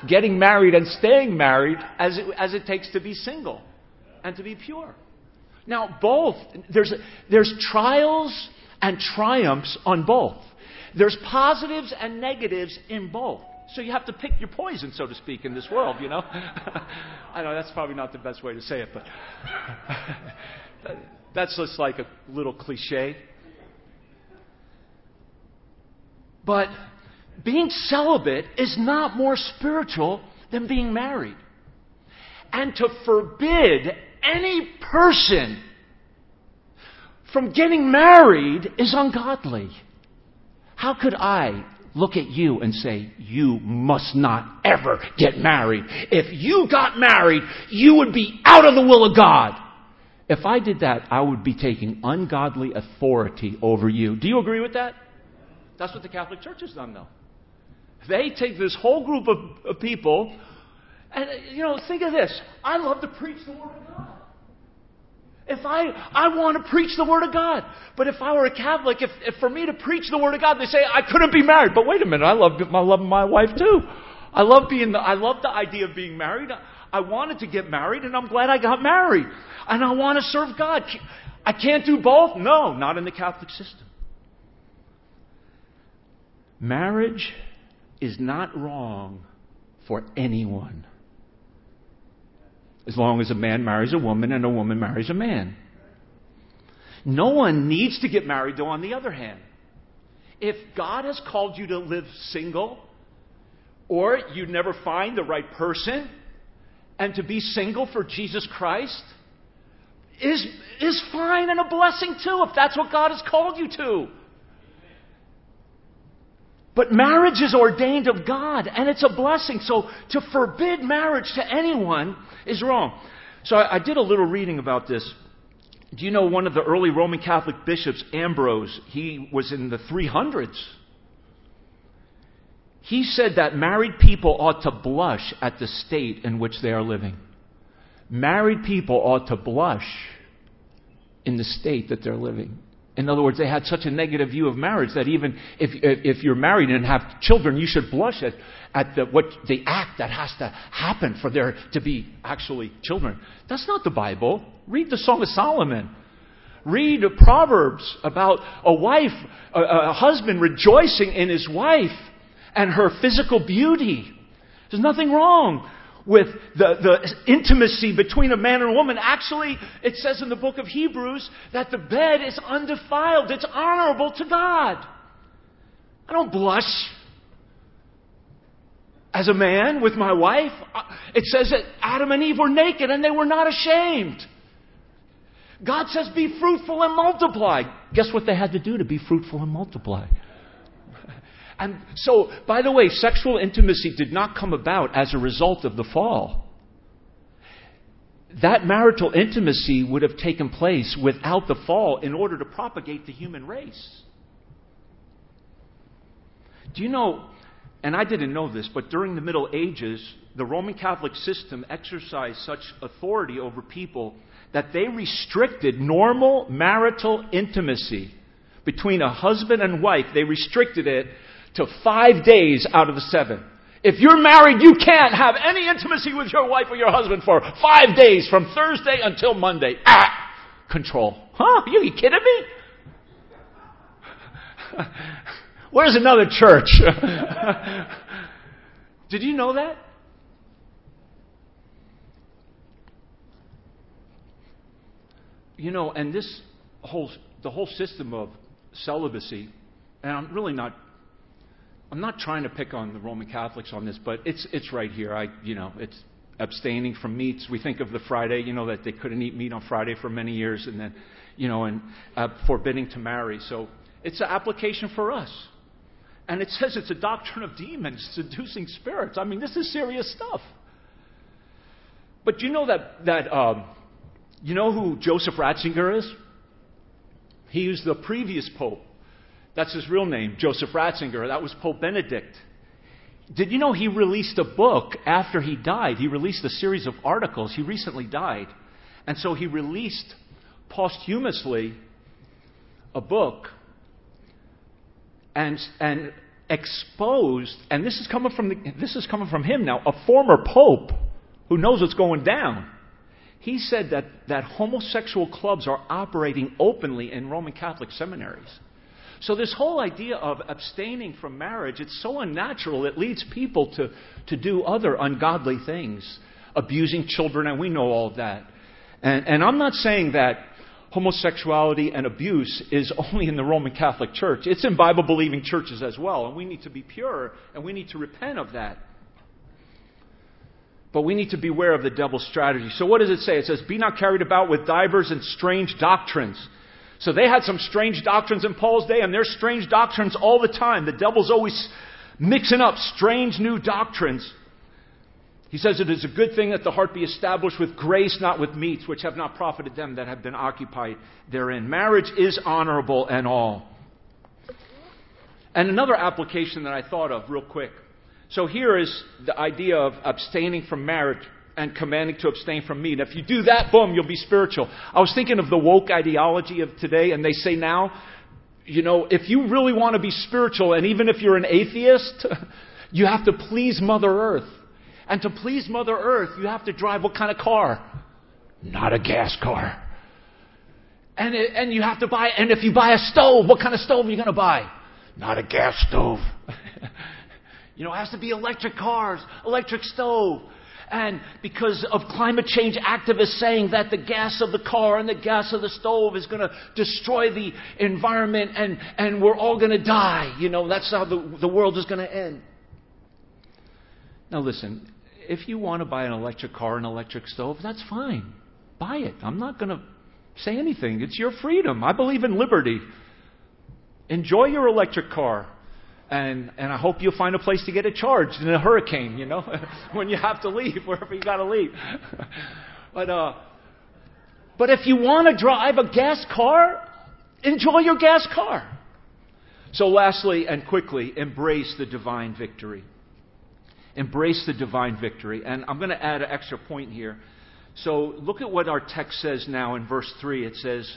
getting married and staying married as it, as it takes to be single and to be pure. Now, both, there's, there's trials and triumphs on both. There's positives and negatives in both. So you have to pick your poison, so to speak, in this world, you know? <laughs> I know that's probably not the best way to say it, but <laughs> that's just like a little cliche. But being celibate is not more spiritual than being married. And to forbid any person from getting married is ungodly. How could I look at you and say, You must not ever get married? If you got married, you would be out of the will of God. If I did that, I would be taking ungodly authority over you. Do you agree with that? That's what the Catholic Church has done, though. They take this whole group of, people, and, you know, think of this. I love to preach the Word of God. If I, I want to preach the Word of God. But if I were a Catholic, if, if for me to preach the Word of God, they say I couldn't be married. But wait a minute, I love, I love my wife too. I love being I love the idea of being married. I wanted to get married and I'm glad I got married. And I want to serve God. I can't do both? No, not in the Catholic system. Marriage is not wrong for anyone. As long as a man marries a woman and a woman marries a man. No one needs to get married, though, on the other hand. If God has called you to live single, or you never find the right person, and to be single for Jesus Christ is, is fine and a blessing too, if that's what God has called you to. But marriage is ordained of God, and it's a blessing. So to forbid marriage to anyone is wrong. So I, I did a little reading about this. Do you know one of the early Roman Catholic bishops, Ambrose? He was in the 300s. He said that married people ought to blush at the state in which they are living. Married people ought to blush in the state that they're living. In other words, they had such a negative view of marriage that even if, if you're married and have children, you should blush at, at the, what, the act that has to happen for there to be actually children. That's not the Bible. Read the Song of Solomon. Read Proverbs about a wife, a, a husband rejoicing in his wife and her physical beauty. There's nothing wrong with the, the intimacy between a man and a woman. Actually, it says in the book of Hebrews that the bed is undefiled, it's honorable to God. I don't blush as a man with my wife. Uh, it says that Adam and Eve were naked and they were not ashamed. God says, be fruitful and multiply. Guess what they had to do to be fruitful and multiply? And so, by the way, sexual intimacy did not come about as a result of the fall. That marital intimacy would have taken place without the fall in order to propagate the human race. Do you know, and I didn't know this, but during the Middle Ages, the Roman Catholic system exercised such authority over people that they restricted normal marital intimacy between a husband and wife. They restricted it to five days out of the seven. If you're married, you can't have any intimacy with your wife or your husband for five days from Thursday until Monday. Ah! Control. Huh? Are you kidding me? <laughs> Where's another church? <laughs> Did you know that? You know, and this whole the whole system of celibacy, and I'm really not I'm not trying to pick on the Roman Catholics on this, but it's it's right here. I you know it's abstaining from meats. We think of the Friday, you know, that they couldn't eat meat on Friday for many years, and then you know, and uh, forbidding to marry. So it's an application for us. And it says it's a doctrine of demons, seducing spirits. I mean, this is serious stuff. But you know that that um, You know who Joseph Ratzinger is? He was the previous pope. That's his real name, Joseph Ratzinger. That was Pope Benedict. Did you know he released a book after he died? He released a series of articles. He recently died. And so he released posthumously a book and, and exposed, and this is coming from the, this is coming from him now, a former pope who knows what's going down. He said that, that homosexual clubs are operating openly in Roman Catholic seminaries. So, this whole idea of abstaining from marriage, it's so unnatural, it leads people to, to do other ungodly things, abusing children, and we know all of that. And, and I'm not saying that homosexuality and abuse is <laughs> only in the Roman Catholic Church. It's in Bible believing churches as well, and we need to be pure and we need to repent of that. But we need to beware of the devil's strategy. So, what does it say? It says, Be not carried about with divers and strange doctrines. So, they had some strange doctrines in Paul's day, and there's strange doctrines all the time. The devil's always mixing up strange new doctrines. He says, It is a good thing that the heart be established with grace, not with meats, which have not profited them that have been occupied therein. Marriage is honorable and all. And another application that I thought of, real quick. So here is the idea of abstaining from marriage and commanding to abstain from meat. And If you do that, boom, you'll be spiritual. I was thinking of the woke ideology of today, and they say now, you know, if you really want to be spiritual, and even if you're an atheist, <laughs> you have to please Mother Earth. And to please Mother Earth, you have to drive what kind of car? Not a gas car. And, it, and you have to buy, and if you buy a stove, what kind of stove are you going to buy? Not a gas stove. <laughs> You know, it has to be electric cars, electric stove. And because of climate change activists saying that the gas of the car and the gas of the stove is going to destroy the environment and, and we're all going to die. You know, that's how the, the world is going to end. Now, listen, if you want to buy an electric car and electric stove, that's fine. Buy it. I'm not going to say anything. It's your freedom. I believe in liberty. Enjoy your electric car and and I hope you'll find a place to get it charged in a hurricane, you know, <laughs> when you have to leave <laughs> wherever you got to leave. <laughs> but uh, but if you want to drive a gas car, enjoy your gas car. So, lastly and quickly, embrace the divine victory. Embrace the divine victory. And I'm going to add an extra point here. So, look at what our text says now in verse 3. It says,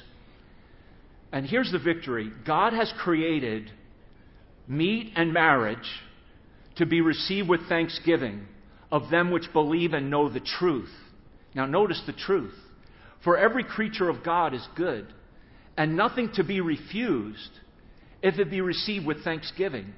and here's the victory God has created meat and marriage to be received with thanksgiving of them which believe and know the truth. Now, notice the truth. For every creature of God is good, and nothing to be refused if it be received with thanksgiving.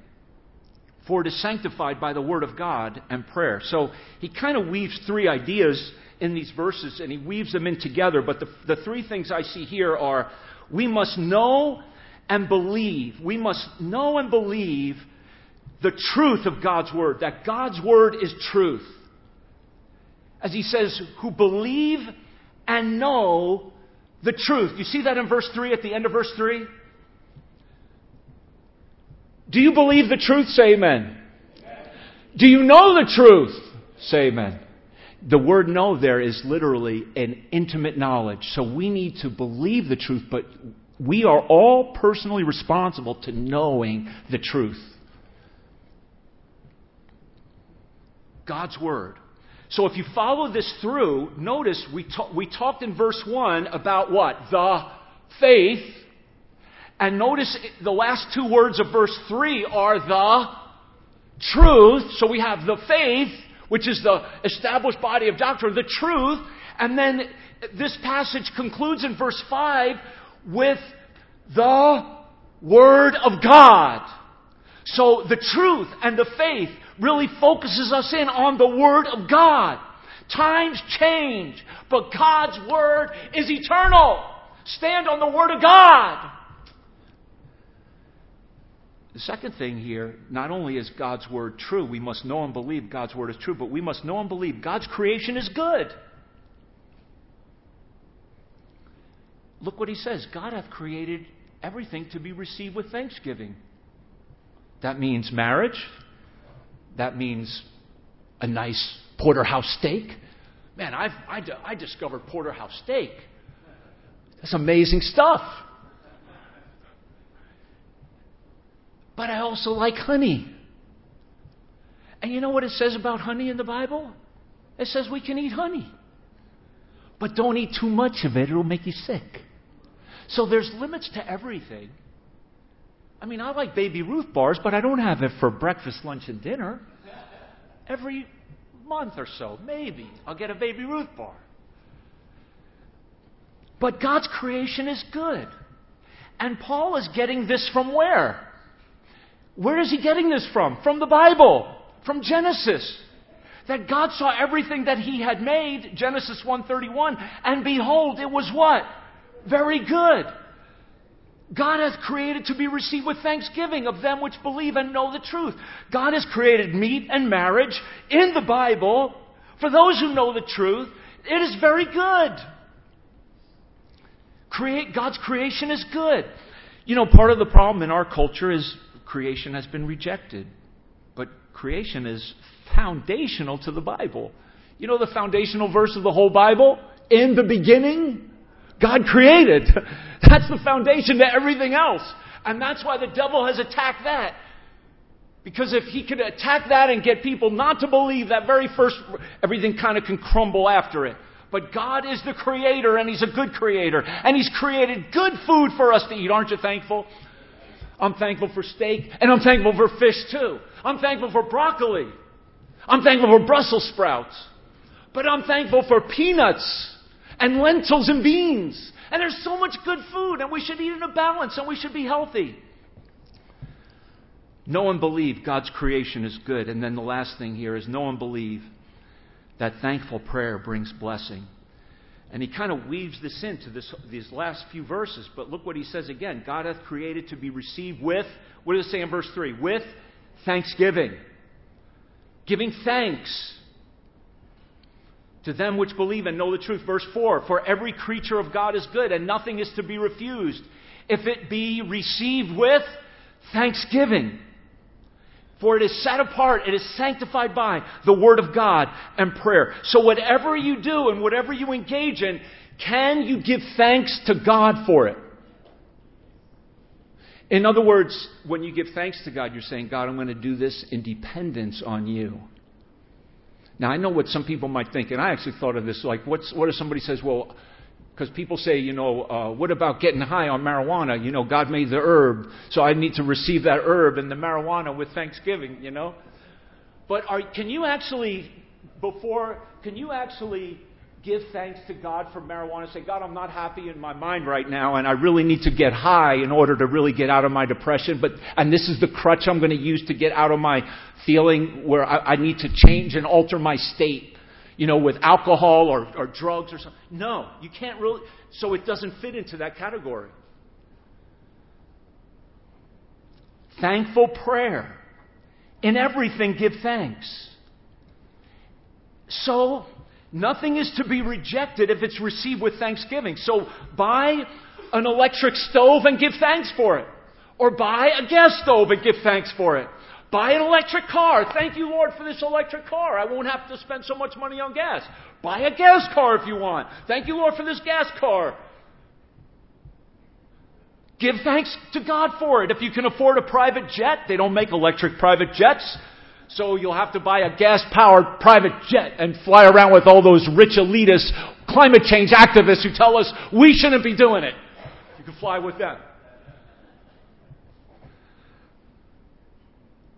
For it is sanctified by the word of God and prayer. So he kind of weaves three ideas in these verses and he weaves them in together. But the, the three things I see here are we must know and believe, we must know and believe the truth of God's Word, that God's Word is truth. As he says, who believe and know the truth. You see that in verse 3, at the end of verse 3? Do you believe the truth? Say amen. Do you know the truth? Say amen. The word know there is literally an intimate knowledge. So we need to believe the truth, but we are all personally responsible to knowing the truth. God's Word. So if you follow this through, notice we, ta- we talked in verse 1 about what? The faith. And notice the last two words of verse 3 are the truth. So we have the faith, which is the established body of doctrine, the truth. And then this passage concludes in verse 5 with the Word of God. So the truth and the faith really focuses us in on the Word of God. Times change, but God's Word is eternal. Stand on the Word of God. The second thing here, not only is God's Word true, we must know and believe God's Word is true, but we must know and believe God's creation is good. Look what he says God hath created everything to be received with thanksgiving. That means marriage. That means a nice porterhouse steak. Man, I've, I, I discovered porterhouse steak. That's amazing stuff. But I also like honey. And you know what it says about honey in the Bible? It says we can eat honey. But don't eat too much of it, it'll make you sick. So there's limits to everything. I mean, I like Baby Ruth bars, but I don't have it for breakfast, lunch, and dinner. Every month or so, maybe, I'll get a Baby Ruth bar. But God's creation is good. And Paul is getting this from where? Where is he getting this from? From the Bible, from Genesis. That God saw everything that he had made, Genesis 1:31, and behold, it was what? Very good. God hath created to be received with thanksgiving of them which believe and know the truth. God has created meat and marriage in the Bible for those who know the truth. It is very good. Create, God's creation is good. You know, part of the problem in our culture is creation has been rejected. But creation is foundational to the Bible. You know the foundational verse of the whole Bible? In the beginning, God created. <laughs> That's the foundation to everything else. And that's why the devil has attacked that. Because if he could attack that and get people not to believe that very first, everything kind of can crumble after it. But God is the creator and He's a good creator. And He's created good food for us to eat. Aren't you thankful? I'm thankful for steak and I'm thankful for fish too. I'm thankful for broccoli. I'm thankful for Brussels sprouts. But I'm thankful for peanuts and lentils and beans. And there's so much good food and we should eat in a balance and we should be healthy. No one believe God's creation is good. And then the last thing here is no one believe that thankful prayer brings blessing. And he kind of weaves this into this, these last few verses. But look what he says again God hath created to be received with, what does it say in verse 3? With thanksgiving. Giving thanks to them which believe and know the truth. Verse 4 For every creature of God is good, and nothing is to be refused, if it be received with thanksgiving. For it is set apart, it is sanctified by the Word of God and prayer. So, whatever you do and whatever you engage in, can you give thanks to God for it? In other words, when you give thanks to God, you're saying, God, I'm going to do this in dependence on you. Now, I know what some people might think, and I actually thought of this like, what's, what if somebody says, well, because people say, you know, uh, what about getting high on marijuana? You know, God made the herb, so I need to receive that herb and the marijuana with thanksgiving, you know? But are, can you actually, before, can you actually give thanks to God for marijuana? Say, God, I'm not happy in my mind right now, and I really need to get high in order to really get out of my depression. But and this is the crutch I'm going to use to get out of my feeling where I, I need to change and alter my state you know, with alcohol or, or drugs or something. No, you can't really. So it doesn't fit into that category. Thankful prayer. In everything, give thanks. So, nothing is to be rejected if it's received with thanksgiving. So, buy an electric stove and give thanks for it. Or buy a gas stove and give thanks for it. Buy an electric car. Thank you, Lord, for this electric car. I won't have to spend so much money on gas. Buy a gas car if you want. Thank you, Lord, for this gas car. Give thanks to God for it. If you can afford a private jet, they don't make electric private jets. So you'll have to buy a gas powered private jet and fly around with all those rich elitist climate change activists who tell us we shouldn't be doing it. You can fly with them.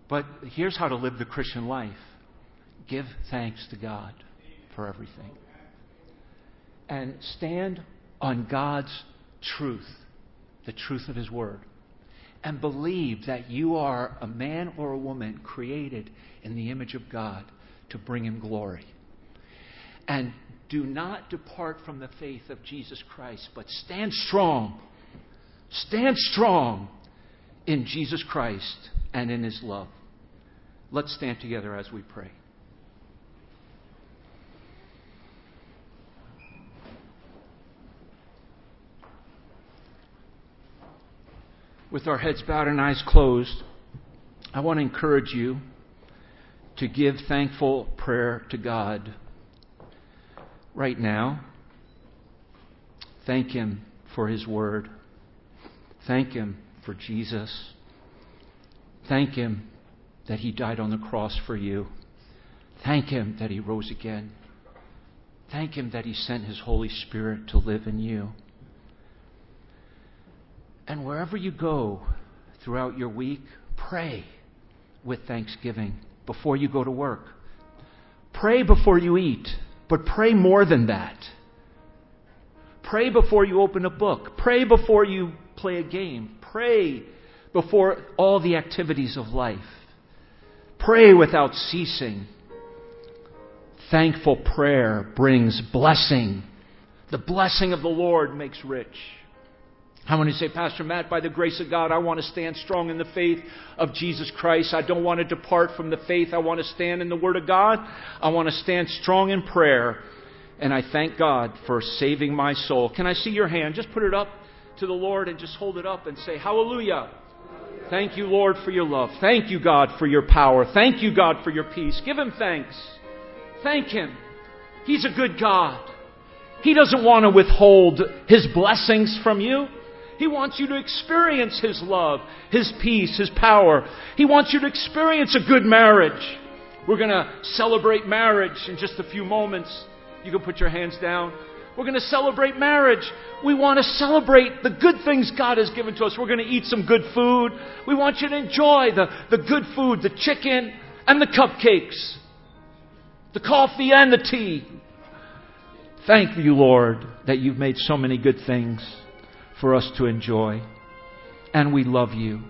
But here's how to live the Christian life give thanks to God for everything. And stand on God's truth, the truth of His Word. And believe that you are a man or a woman created in the image of God to bring Him glory. And do not depart from the faith of Jesus Christ, but stand strong. Stand strong in Jesus Christ and in His love. Let's stand together as we pray. With our heads bowed and eyes closed, I want to encourage you to give thankful prayer to God right now. Thank Him for His Word. Thank Him for Jesus. Thank Him that He died on the cross for you. Thank Him that He rose again. Thank Him that He sent His Holy Spirit to live in you. And wherever you go throughout your week, pray with thanksgiving before you go to work. Pray before you eat, but pray more than that. Pray before you open a book. Pray before you play a game. Pray before all the activities of life. Pray without ceasing. Thankful prayer brings blessing. The blessing of the Lord makes rich. How many say, Pastor Matt, by the grace of God, I want to stand strong in the faith of Jesus Christ. I don't want to depart from the faith. I want to stand in the Word of God. I want to stand strong in prayer. And I thank God for saving my soul. Can I see your hand? Just put it up to the Lord and just hold it up and say, Hallelujah. Thank you, Lord, for your love. Thank you, God, for your power. Thank you, God, for your peace. Give Him thanks. Thank Him. He's a good God. He doesn't want to withhold His blessings from you. He wants you to experience His love, His peace, His power. He wants you to experience a good marriage. We're going to celebrate marriage in just a few moments. You can put your hands down. We're going to celebrate marriage. We want to celebrate the good things God has given to us. We're going to eat some good food. We want you to enjoy the, the good food, the chicken and the cupcakes, the coffee and the tea. Thank you, Lord, that you've made so many good things for us to enjoy. And we love you.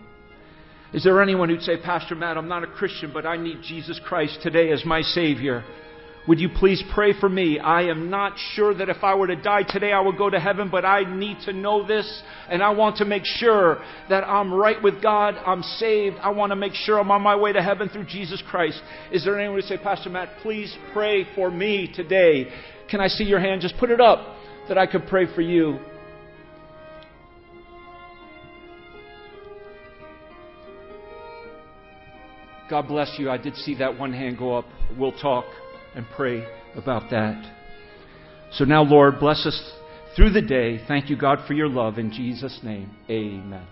Is there anyone who'd say, Pastor Matt, I'm not a Christian, but I need Jesus Christ today as my Savior? Would you please pray for me? I am not sure that if I were to die today, I would go to heaven, but I need to know this, and I want to make sure that I'm right with God, I'm saved. I want to make sure I'm on my way to heaven through Jesus Christ. Is there anyone who'd say, Pastor Matt, please pray for me today? Can I see your hand? Just put it up that I could pray for you. God bless you. I did see that one hand go up. We'll talk and pray about that. So now, Lord, bless us through the day. Thank you, God, for your love. In Jesus' name, amen.